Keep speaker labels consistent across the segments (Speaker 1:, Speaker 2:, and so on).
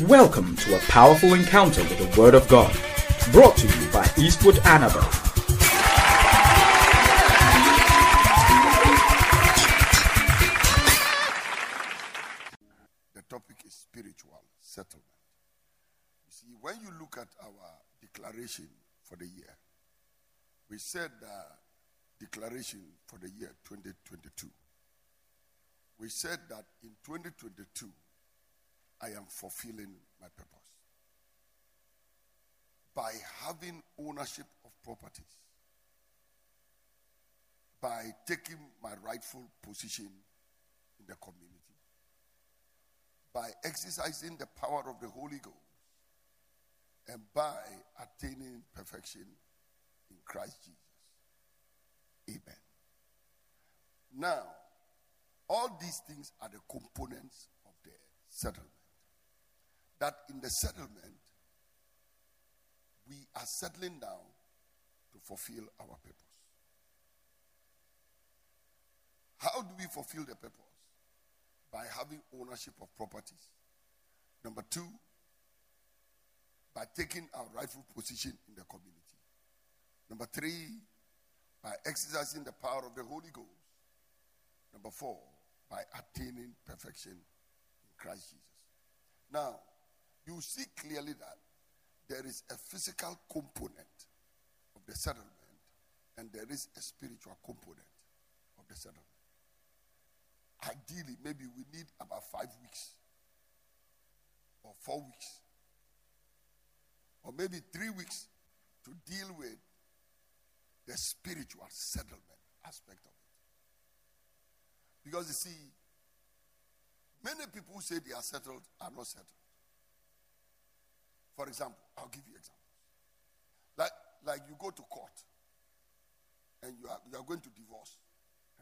Speaker 1: Welcome to a powerful encounter with the Word of God, brought to you by Eastwood Anaba.
Speaker 2: The topic is spiritual settlement. You see, when you look at our declaration for the year, we said that declaration for the year 2022. We said that in 2022, I am fulfilling my purpose by having ownership of properties, by taking my rightful position in the community, by exercising the power of the Holy Ghost, and by attaining perfection in Christ Jesus. Amen. Now, all these things are the components of the settlement. That in the settlement, we are settling down to fulfill our purpose. How do we fulfill the purpose? By having ownership of properties. Number two, by taking our rightful position in the community. Number three, by exercising the power of the Holy Ghost. Number four, by attaining perfection in Christ Jesus. Now, you see clearly that there is a physical component of the settlement and there is a spiritual component of the settlement. Ideally, maybe we need about five weeks or four weeks or maybe three weeks to deal with the spiritual settlement aspect of it. Because you see, many people who say they are settled are not settled. For example, I'll give you examples. Like, like you go to court and you are, you are going to divorce.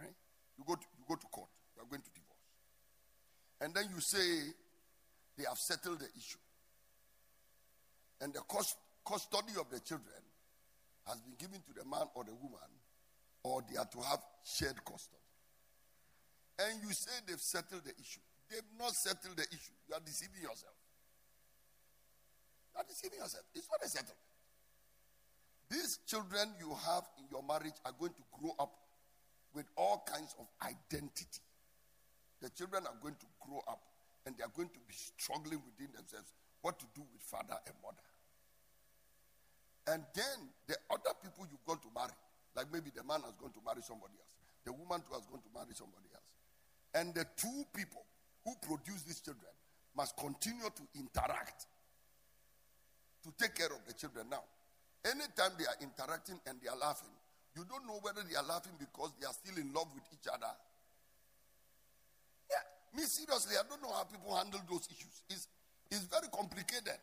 Speaker 2: Right? You, go to, you go to court, you are going to divorce. And then you say they have settled the issue. And the cost, custody of the children has been given to the man or the woman, or they are to have shared custody. And you say they've settled the issue. They've not settled the issue. You are deceiving yourself. You are deceiving yourself. It's not a settlement. These children you have in your marriage are going to grow up with all kinds of identity. The children are going to grow up and they are going to be struggling within themselves what to do with father and mother. And then the other people you've gone to marry, like maybe the man has gone to marry somebody else, the woman too has gone to marry somebody else. And the two people who produce these children must continue to interact to take care of the children. Now, anytime they are interacting and they are laughing, you don't know whether they are laughing because they are still in love with each other. Yeah, me seriously, I don't know how people handle those issues. It's, it's very complicated.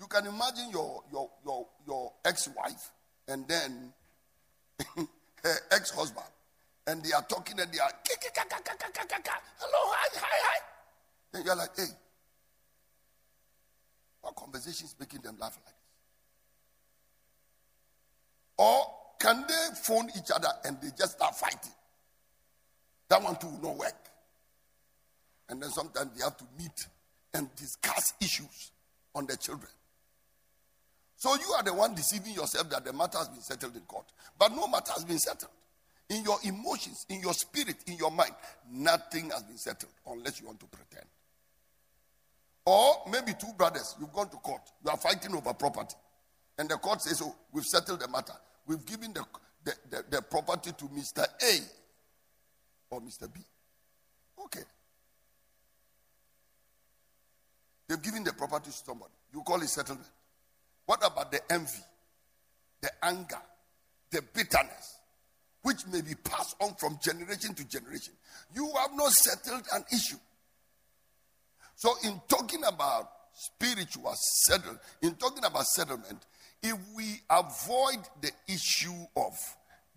Speaker 2: You can imagine your your your your ex-wife and then her ex-husband, and they are talking and they are hello, hi, hi, hi. You're like, hey, what conversation is making them laugh like this? Or can they phone each other and they just start fighting? That one too will not work. And then sometimes they have to meet and discuss issues on the children. So you are the one deceiving yourself that the matter has been settled in court. But no matter has been settled. In your emotions, in your spirit, in your mind, nothing has been settled unless you want to pretend. Or maybe two brothers, you've gone to court, you are fighting over property. And the court says, Oh, we've settled the matter. We've given the, the, the, the property to Mr. A or Mr. B. Okay. They've given the property to somebody. You call it settlement. What about the envy, the anger, the bitterness, which may be passed on from generation to generation? You have not settled an issue. So, in talking about spiritual settlement, in talking about settlement, if we avoid the issue of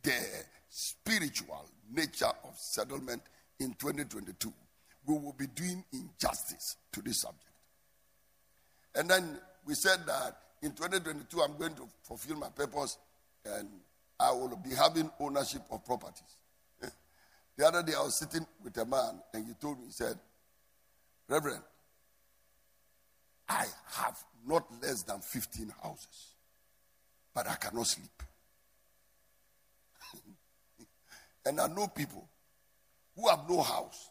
Speaker 2: the spiritual nature of settlement in 2022, we will be doing injustice to this subject. And then we said that in 2022, I'm going to fulfill my purpose and I will be having ownership of properties. the other day, I was sitting with a man and he told me, he said, Reverend, I have not less than 15 houses, but I cannot sleep. and I know people who have no house.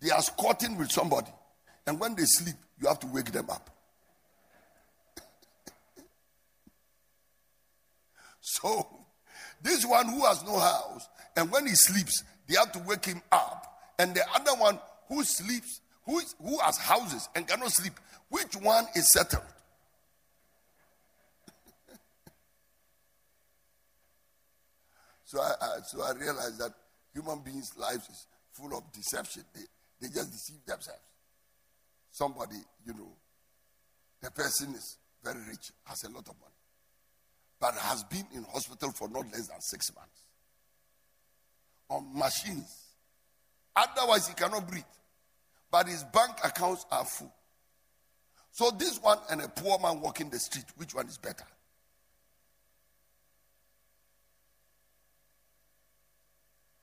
Speaker 2: They are squatting with somebody, and when they sleep, you have to wake them up. so, this one who has no house, and when he sleeps, they have to wake him up. And the other one who sleeps, who, is, who has houses and cannot sleep, which one is settled? so, I, I, so I realized that human beings' lives is full of deception. They, they just deceive themselves. Somebody, you know, the person is very rich, has a lot of money, but has been in hospital for not less than six months on machines. Otherwise, he cannot breathe. But his bank accounts are full. So, this one and a poor man walking the street, which one is better?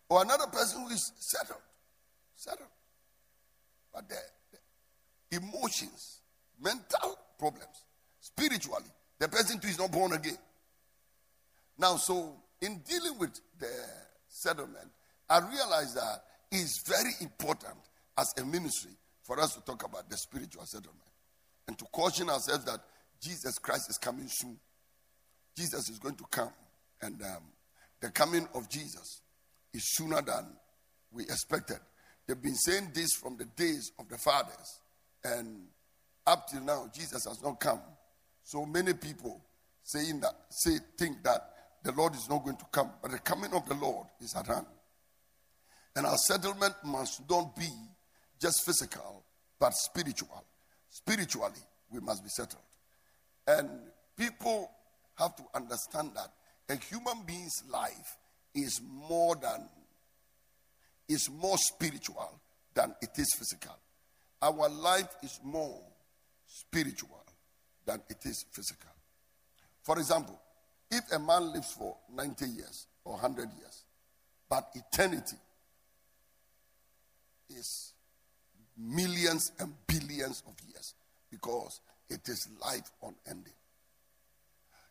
Speaker 2: Or another person who is settled. Settled. But the, the emotions, mental problems, spiritually, the person too is not born again. Now, so in dealing with the settlement, I realize that it's very important as a ministry for us to talk about the spiritual settlement and to caution ourselves that Jesus Christ is coming soon. Jesus is going to come, and um, the coming of Jesus is sooner than we expected. They've been saying this from the days of the fathers, and up till now, Jesus has not come. So many people saying that say think that the Lord is not going to come, but the coming of the Lord is at hand. And our settlement must not be just physical, but spiritual. Spiritually, we must be settled. And people have to understand that a human being's life is more than is more spiritual than it is physical. Our life is more spiritual than it is physical. For example, if a man lives for 90 years or 100 years, but eternity is millions and billions of years because it is life unending.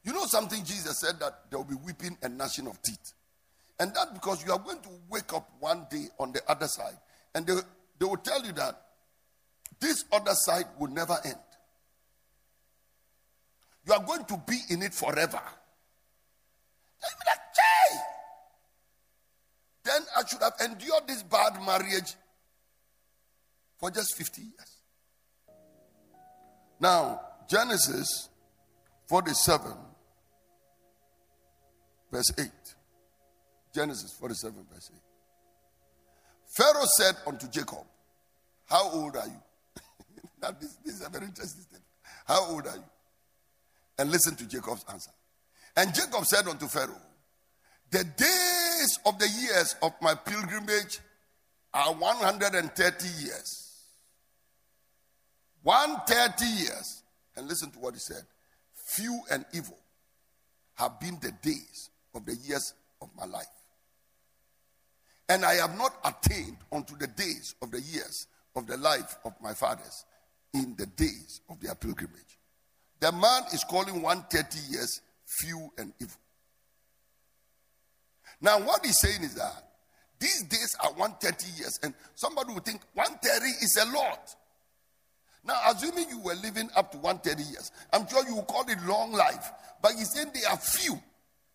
Speaker 2: You know something Jesus said that there will be weeping and gnashing of teeth. And that because you are going to wake up one day on the other side and they, they will tell you that this other side will never end. You are going to be in it forever. Then I should have endured this bad marriage for just 50 years. Now, Genesis 47, verse 8. Genesis 47, verse 8. Pharaoh said unto Jacob, How old are you? now, this, this, is a very interesting statement. How old are you? And listen to Jacob's answer. And Jacob said unto Pharaoh, The days of the years of my pilgrimage are 130 years. 130 years. And listen to what he said. Few and evil have been the days of the years of my life. And I have not attained unto the days of the years of the life of my fathers in the days of their pilgrimage. The man is calling 130 years few and evil. Now, what he's saying is that these days are 130 years, and somebody would think 130 is a lot. Now, assuming you were living up to 130 years, I'm sure you will call it long life. But he's saying they are few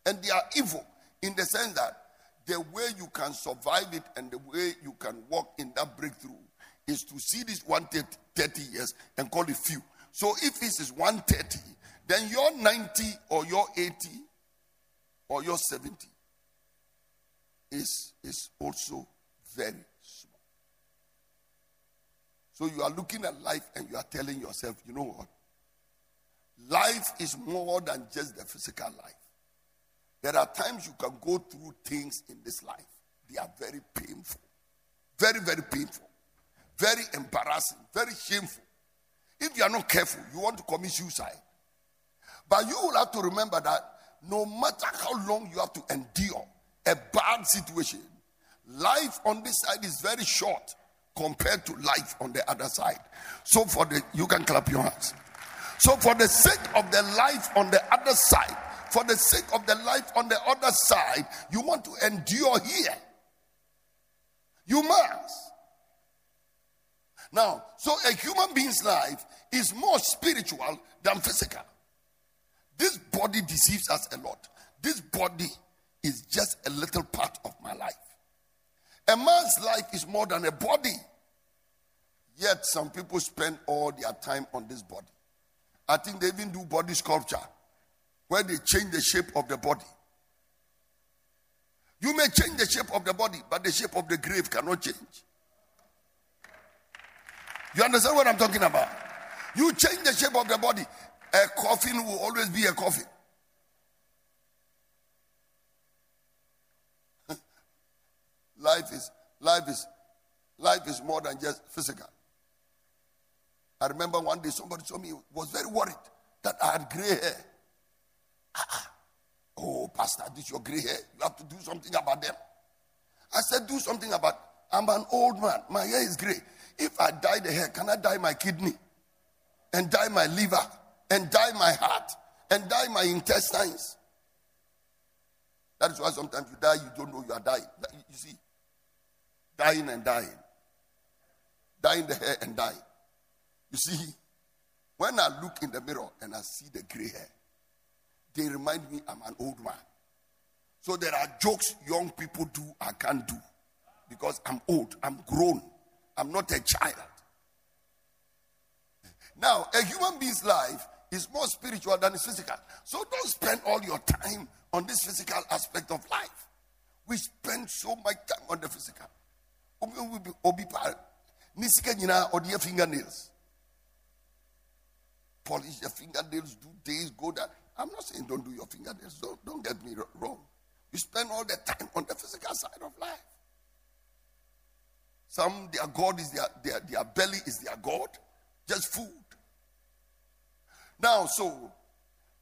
Speaker 2: and they are evil in the sense that the way you can survive it and the way you can walk in that breakthrough is to see this 130 years and call it few. So if this is 130, then your 90 or your 80 or your 70 is, is also very so you are looking at life and you are telling yourself, you know what? Life is more than just the physical life. There are times you can go through things in this life. They are very painful. Very, very painful. Very embarrassing. Very shameful. If you are not careful, you want to commit suicide. But you will have to remember that no matter how long you have to endure a bad situation, life on this side is very short compared to life on the other side. So for the you can clap your hands. So for the sake of the life on the other side, for the sake of the life on the other side, you want to endure here. You must. Now, so a human being's life is more spiritual than physical. This body deceives us a lot. This body is just a little part of my life. A man's life is more than a body. Yet some people spend all their time on this body. I think they even do body sculpture where they change the shape of the body. You may change the shape of the body, but the shape of the grave cannot change. You understand what I'm talking about? You change the shape of the body, a coffin will always be a coffin. Life is life is life is more than just physical. I remember one day somebody told me was very worried that I had gray hair. Ah, oh, Pastor, this your gray hair. You have to do something about them. I said, do something about. I'm an old man. My hair is gray. If I dye the hair, can I dye my kidney? And dye my liver? And dye my heart? And dye my intestines? That is why sometimes you die, you don't know you are dying. You see, dying and dying. Dyeing the hair and dying. You see, when I look in the mirror and I see the gray hair, they remind me I'm an old man. So there are jokes young people do I can't do because I'm old, I'm grown, I'm not a child. Now, a human being's life is more spiritual than physical. So don't spend all your time on this physical aspect of life. We spend so much time on the physical. Obi nisika nyinaa ɔde fingernails. Polish your fingernails do days go down i'm not saying don't do your fingernails. Don't, don't get me wrong. You spend all the time on the physical side of life. Some their god is their, their their belly is their god. Just food. Now so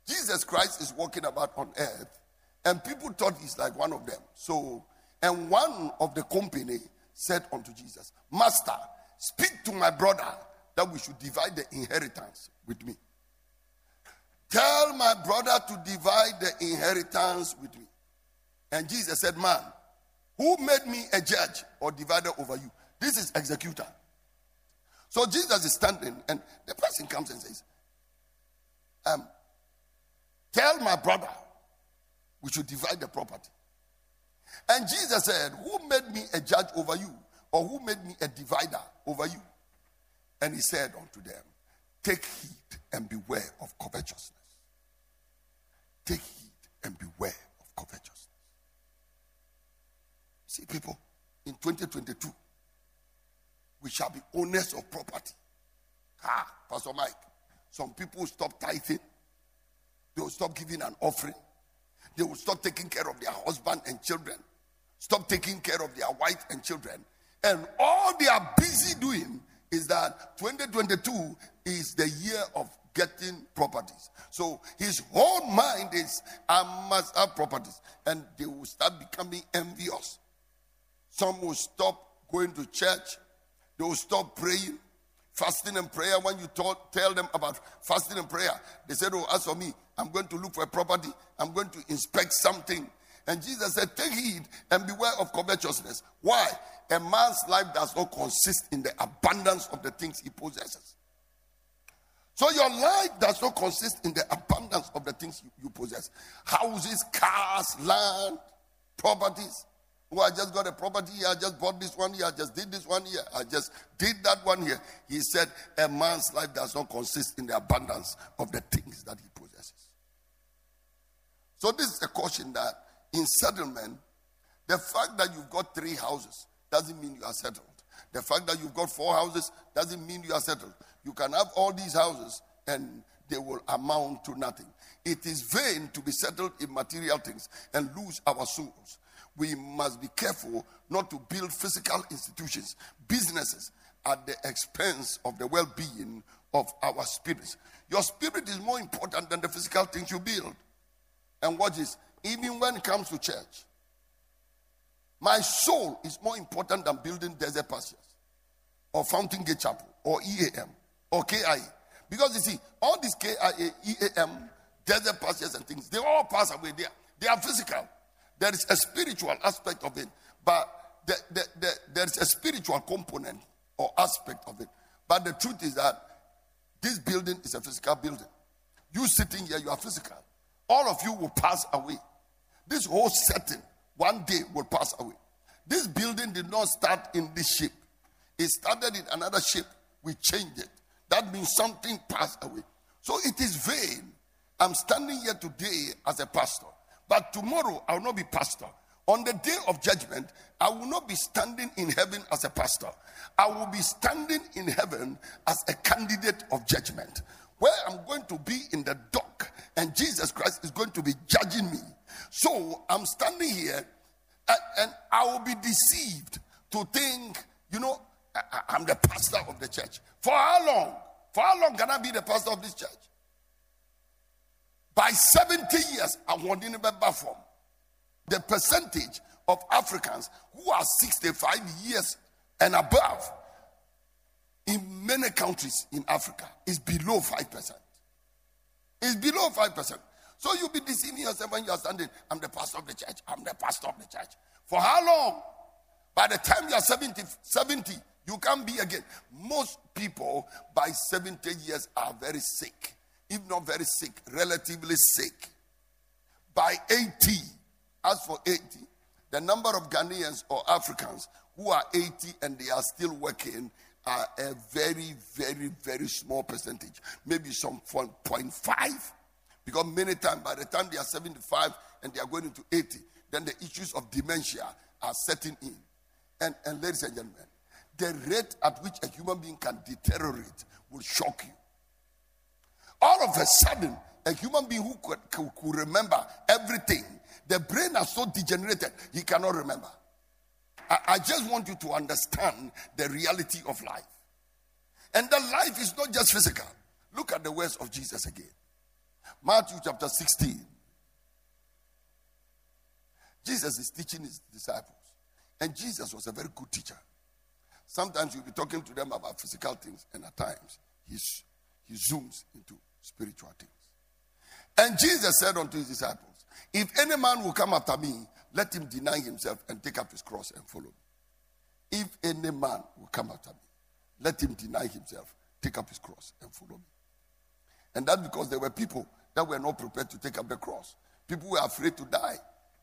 Speaker 2: jesus christ is walking about on earth and people thought he's like one of them. So and one of the company said unto Jesus, Master, speak to my brother that we should divide the inheritance with me. Tell my brother to divide the inheritance with me. And Jesus said, Man, who made me a judge or divider over you? This is executor. So Jesus is standing, and the person comes and says, um, Tell my brother we should divide the property. And Jesus said, Who made me a judge over you? Or who made me a divider over you? And he said unto them, Take heed and beware of covetousness. Take heed and beware of covetousness. See, people, in 2022, we shall be owners of property. Ah, Pastor Mike, some people stop tithing, they will stop giving an offering, they will stop taking care of their husband and children stop taking care of their wife and children. And all they are busy doing is that 2022 is the year of getting properties. So his whole mind is, I must have properties. And they will start becoming envious. Some will stop going to church, they will stop praying. Fasting and prayer, when you talk, tell them about fasting and prayer, they said, Oh, as for me, I'm going to look for a property, I'm going to inspect something, and Jesus said, Take heed and beware of covetousness. Why? A man's life does not consist in the abundance of the things he possesses. So your life does not consist in the abundance of the things you, you possess houses, cars, land, properties. Oh, I just got a property here. I just bought this one here. I just did this one here. I just did that one here. He said, A man's life does not consist in the abundance of the things that he. So, this is a caution that in settlement, the fact that you've got three houses doesn't mean you are settled. The fact that you've got four houses doesn't mean you are settled. You can have all these houses and they will amount to nothing. It is vain to be settled in material things and lose our souls. We must be careful not to build physical institutions, businesses at the expense of the well being of our spirits. Your spirit is more important than the physical things you build. And what is even when it comes to church. My soul is more important than building desert pastures. or Fountain Gate Chapel or EAM or KIA. Because you see, all these KIA, EAM, desert pastures and things, they all pass away. They are, they are physical. There is a spiritual aspect of it, but the, the, the, there is a spiritual component or aspect of it. But the truth is that this building is a physical building. You sitting here, you are physical. All of you will pass away. This whole setting one day will pass away. This building did not start in this shape. It started in another shape. We changed it. That means something passed away. So it is vain. I'm standing here today as a pastor, but tomorrow I will not be pastor. On the day of judgment, I will not be standing in heaven as a pastor. I will be standing in heaven as a candidate of judgment, where I'm going to be in the dock, and Jesus Christ is going to be judging me. So I'm standing here, and, and I will be deceived to think, you know, I, I'm the pastor of the church. For how long? For how long can I be the pastor of this church? By 70 years, I want in a form the percentage of Africans who are 65 years and above in many countries in Africa is below 5%. It's below 5%. So you'll be deceiving yourself when you're standing, I'm the pastor of the church, I'm the pastor of the church. For how long? By the time you're 70, 70 you can't be again. Most people by 70 years are very sick, if not very sick, relatively sick. By 80, as for 80, the number of Ghanaians or Africans who are 80 and they are still working are a very, very, very small percentage. Maybe some 0.5. Because many times, by the time they are 75 and they are going into 80, then the issues of dementia are setting in. And, and ladies and gentlemen, the rate at which a human being can deteriorate will shock you. All of a sudden, a human being who could, could, could remember everything the brain has so degenerated, he cannot remember. I, I just want you to understand the reality of life. And the life is not just physical. Look at the words of Jesus again. Matthew chapter 16. Jesus is teaching his disciples. And Jesus was a very good teacher. Sometimes you'll be talking to them about physical things, and at times he's, he zooms into spiritual things. And Jesus said unto his disciples, if any man will come after me, let him deny himself and take up his cross and follow me. If any man will come after me, let him deny himself, take up his cross and follow me. And that's because there were people that were not prepared to take up the cross. People were afraid to die.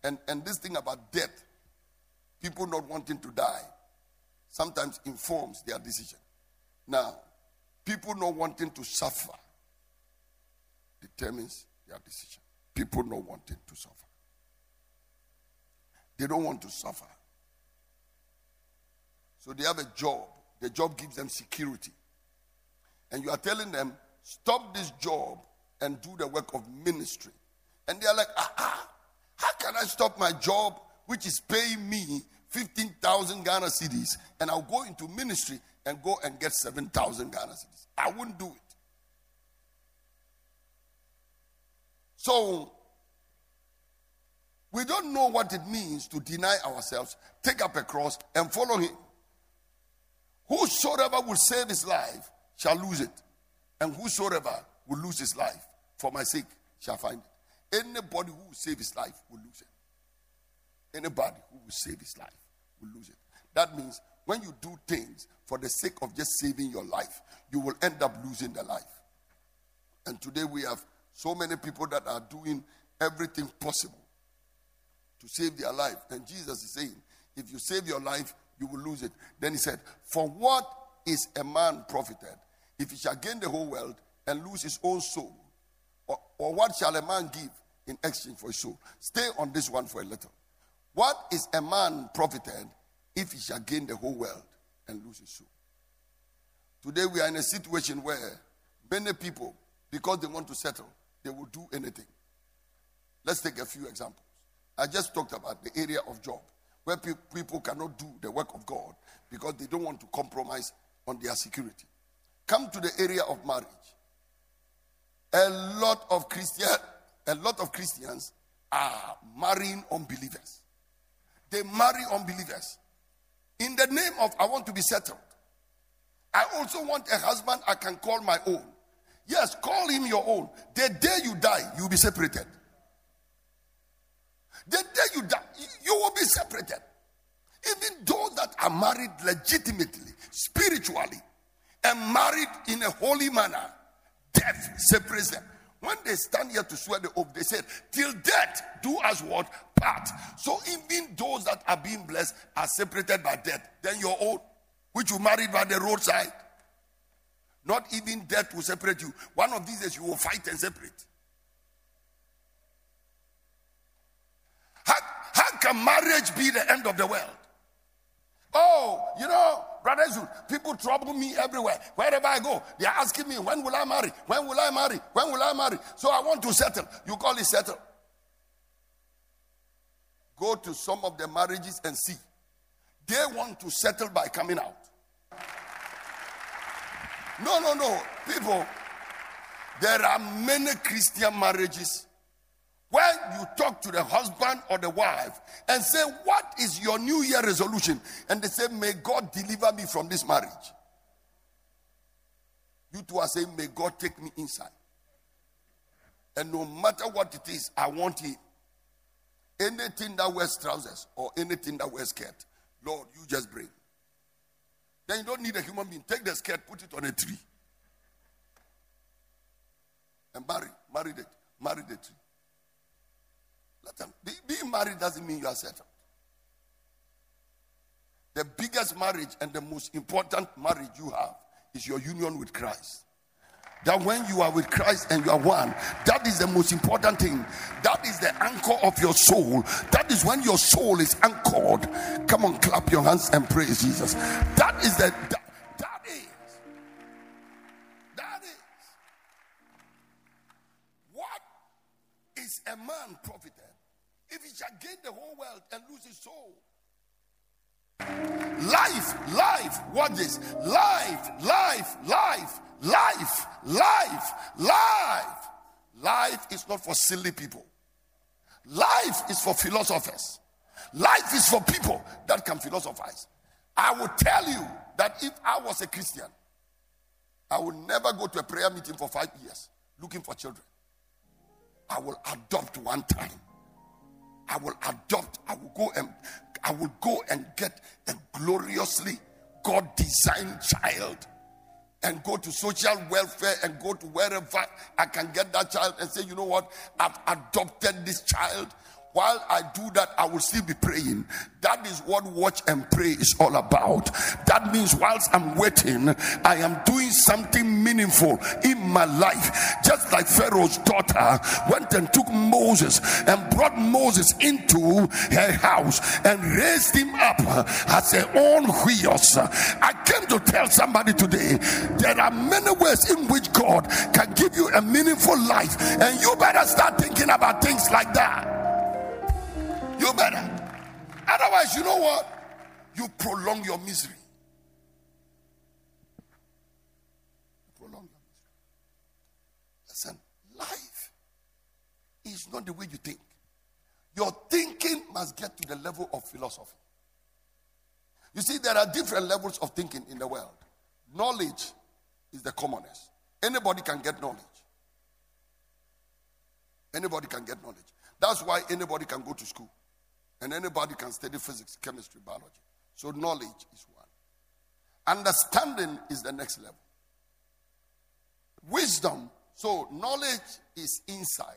Speaker 2: And, and this thing about death, people not wanting to die, sometimes informs their decision. Now, people not wanting to suffer determines their decision people not wanting to suffer. They don't want to suffer. So they have a job. The job gives them security. And you are telling them, stop this job and do the work of ministry. And they are like, ah, ah how can I stop my job, which is paying me 15,000 Ghana cedis, and I'll go into ministry and go and get 7,000 Ghana cedis? I wouldn't do it. So, we don't know what it means to deny ourselves, take up a cross, and follow Him. Whosoever will save his life shall lose it, and whosoever will lose his life for my sake shall find it. Anybody who will save his life will lose it. Anybody who will save his life will lose it. That means when you do things for the sake of just saving your life, you will end up losing the life. And today we have so many people that are doing everything possible to save their life. And Jesus is saying, if you save your life, you will lose it. Then he said, For what is a man profited if he shall gain the whole world and lose his own soul? Or, or what shall a man give in exchange for his soul? Stay on this one for a little. What is a man profited if he shall gain the whole world and lose his soul? Today we are in a situation where many people, because they want to settle, they will do anything. Let's take a few examples. I just talked about the area of job where pe- people cannot do the work of God because they don't want to compromise on their security. Come to the area of marriage. A lot of Christian, a lot of Christians are marrying unbelievers. They marry unbelievers in the name of I want to be settled. I also want a husband I can call my own. Yes, call him your own. The day you die, you'll be separated. The day you die, you will be separated. Even those that are married legitimately, spiritually, and married in a holy manner, death separates them. When they stand here to swear the oath, they said, Till death do us what? Part. So even those that are being blessed are separated by death. Then your own, which you married by the roadside. Not even death will separate you. One of these days you will fight and separate. How, how can marriage be the end of the world? Oh, you know, brothers, people trouble me everywhere. Wherever I go, they are asking me, when will I marry? When will I marry? When will I marry? So I want to settle. You call it settle. Go to some of the marriages and see. They want to settle by coming out. No, no, no. People, there are many Christian marriages when you talk to the husband or the wife and say, What is your New Year resolution? And they say, May God deliver me from this marriage. You two are saying, May God take me inside. And no matter what it is, I want Him. Anything that wears trousers or anything that wears skirt, Lord, you just bring. Then you don't need a human being. Take the skirt, put it on a tree. And marry, marry it, marry the tree. Let them, being married doesn't mean you are settled. The biggest marriage and the most important marriage you have is your union with Christ. That when you are with Christ and you are one, that is the most important thing. That is the anchor of your soul. That is when your soul is anchored. Come on, clap your hands and praise Jesus. That is the that, that is that is what is a man profited if he shall gain the whole world and lose his soul. Life, life, what is life, life, life, life, life, life. Life is not for silly people. Life is for philosophers. Life is for people that can philosophize. I will tell you that if I was a Christian, I would never go to a prayer meeting for five years looking for children. I will adopt one time. I will adopt, I will go and I will go and get a gloriously God designed child and go to social welfare and go to wherever I can get that child and say, you know what, I've adopted this child while I do that, I will still be praying. That is what watch and pray is all about. That means whilst I'm waiting, I am doing something meaningful in my life. Just like Pharaoh's daughter went and took Moses and brought Moses into her house and raised him up as her own wheels. I came to tell somebody today there are many ways in which God can give you a meaningful life, and you better start thinking about things like that. You better. Otherwise, you know what? You prolong your misery. Prolong your misery. Listen, life is not the way you think. Your thinking must get to the level of philosophy. You see, there are different levels of thinking in the world. Knowledge is the commonest. Anybody can get knowledge. Anybody can get knowledge. That's why anybody can go to school. And anybody can study physics, chemistry, biology. So knowledge is one. Understanding is the next level. Wisdom, so knowledge is inside.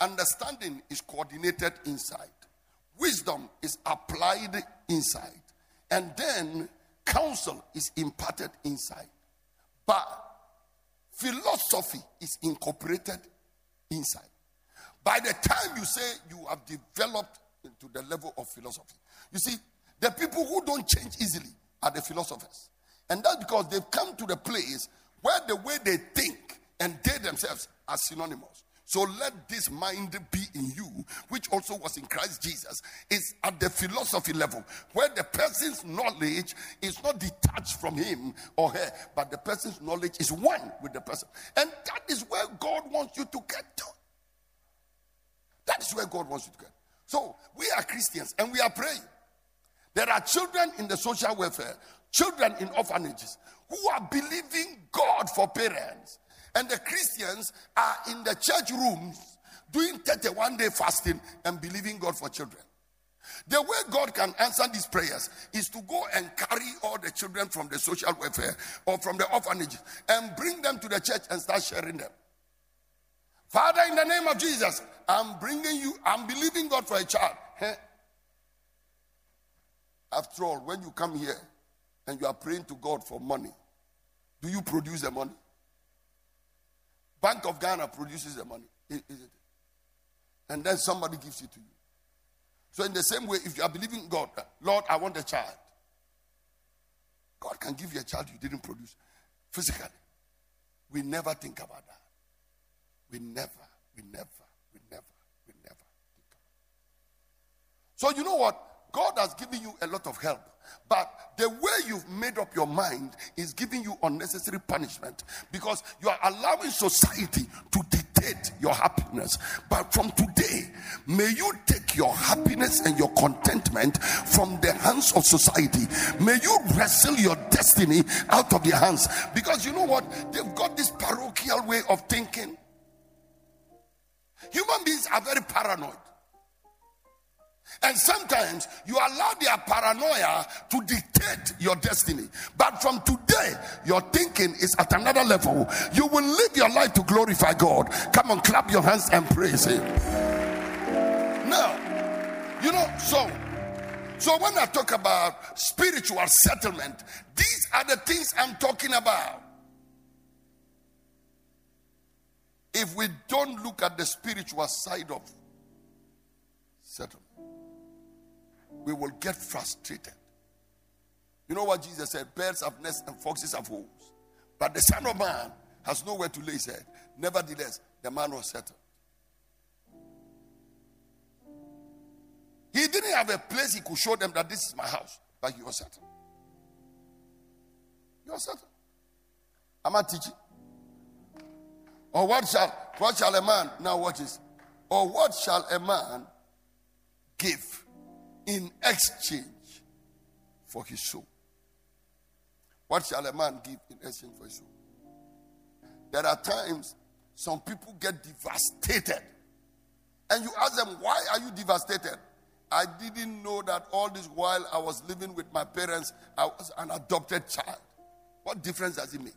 Speaker 2: Understanding is coordinated inside. Wisdom is applied inside. And then counsel is imparted inside. But philosophy is incorporated inside. By the time you say you have developed into the level of philosophy. You see, the people who don't change easily are the philosophers. And that's because they've come to the place where the way they think and they themselves are synonymous. So let this mind be in you, which also was in Christ Jesus, is at the philosophy level, where the person's knowledge is not detached from him or her, but the person's knowledge is one with the person. And that is where God wants you to get to. That is where God wants you to get. So we are Christians and we are praying. There are children in the social welfare, children in orphanages who are believing God for parents, and the Christians are in the church rooms doing 31 day fasting and believing God for children. The way God can answer these prayers is to go and carry all the children from the social welfare or from the orphanage and bring them to the church and start sharing them. Father, in the name of Jesus, I'm bringing you, I'm believing God for a child. After all, when you come here and you are praying to God for money, do you produce the money? Bank of Ghana produces the money. And then somebody gives it to you. So, in the same way, if you are believing God, uh, Lord, I want a child, God can give you a child you didn't produce physically. We never think about that. We never, we never, we never think about it. So, you know what? God has given you a lot of help. But the way you've made up your mind is giving you unnecessary punishment because you are allowing society to dictate your happiness. But from today, may you take your happiness and your contentment from the hands of society. May you wrestle your destiny out of their hands because you know what? They've got this parochial way of thinking. Human beings are very paranoid. And sometimes you allow their paranoia to dictate your destiny. But from today, your thinking is at another level. You will live your life to glorify God. Come on, clap your hands and praise Him. Now, you know, so so when I talk about spiritual settlement, these are the things I'm talking about. If we don't look at the spiritual side of settlement, we will get frustrated. You know what Jesus said? Birds have nests and foxes have holes. But the Son of Man has nowhere to lay his head. Nevertheless, the man was settled. He didn't have a place he could show them that this is my house, but he was settled. He was settled. Am I teaching? Or what shall what shall a man now watch this? Or what shall a man give in exchange for his soul. What shall a man give in exchange for his soul? There are times some people get devastated. And you ask them, why are you devastated? I didn't know that all this while I was living with my parents, I was an adopted child. What difference does it make?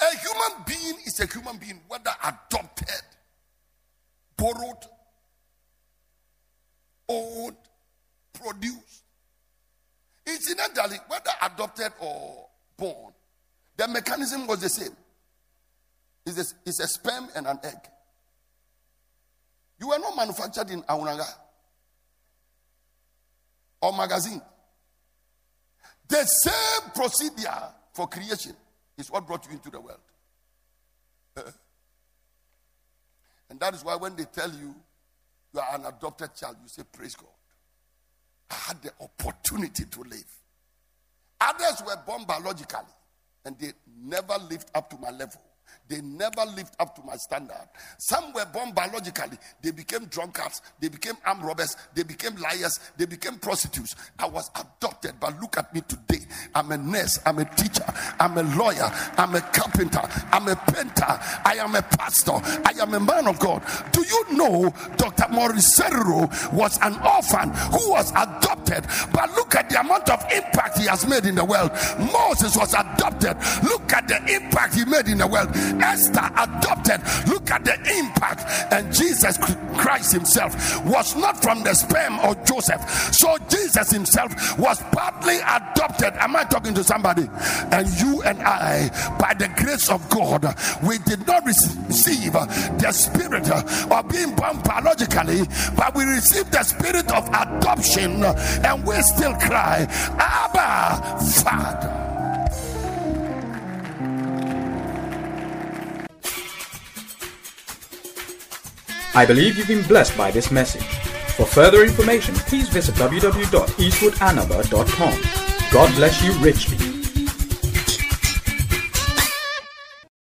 Speaker 2: A human being is a human being, whether adopted, borrowed, owned, produced. Incidentally, whether adopted or born, the mechanism was the same. It's a, it's a sperm and an egg. You were not manufactured in Aunanga or magazine. The same procedure for creation is what brought you into the world. Uh-uh. and that is why when they tell you you are an adopted child, you say, Praise God. I had the opportunity to live. Others were born biologically and they never lived up to my level. They never lived up to my standard. Some were born biologically. They became drunkards. They became armed robbers. They became liars. They became prostitutes. I was adopted. But look at me today. I'm a nurse. I'm a teacher. I'm a lawyer. I'm a carpenter. I'm a painter. I am a pastor. I am a man of God. Do you know Dr. Maurice was an orphan who was adopted? But look at the amount of impact he has made in the world. Moses was adopted. Look at the impact he made in the world. Esther adopted. Look at the impact. And Jesus Christ himself was not from the sperm of Joseph. So Jesus himself was partly adopted. Am I talking to somebody? And you and I, by the grace of God, we did not receive the spirit of being born biologically, but we received the spirit of adoption, and we still cry, Abba, Father.
Speaker 1: I believe you've been blessed by this message. For further information, please visit www.eastwoodanaba.com. God bless you richly.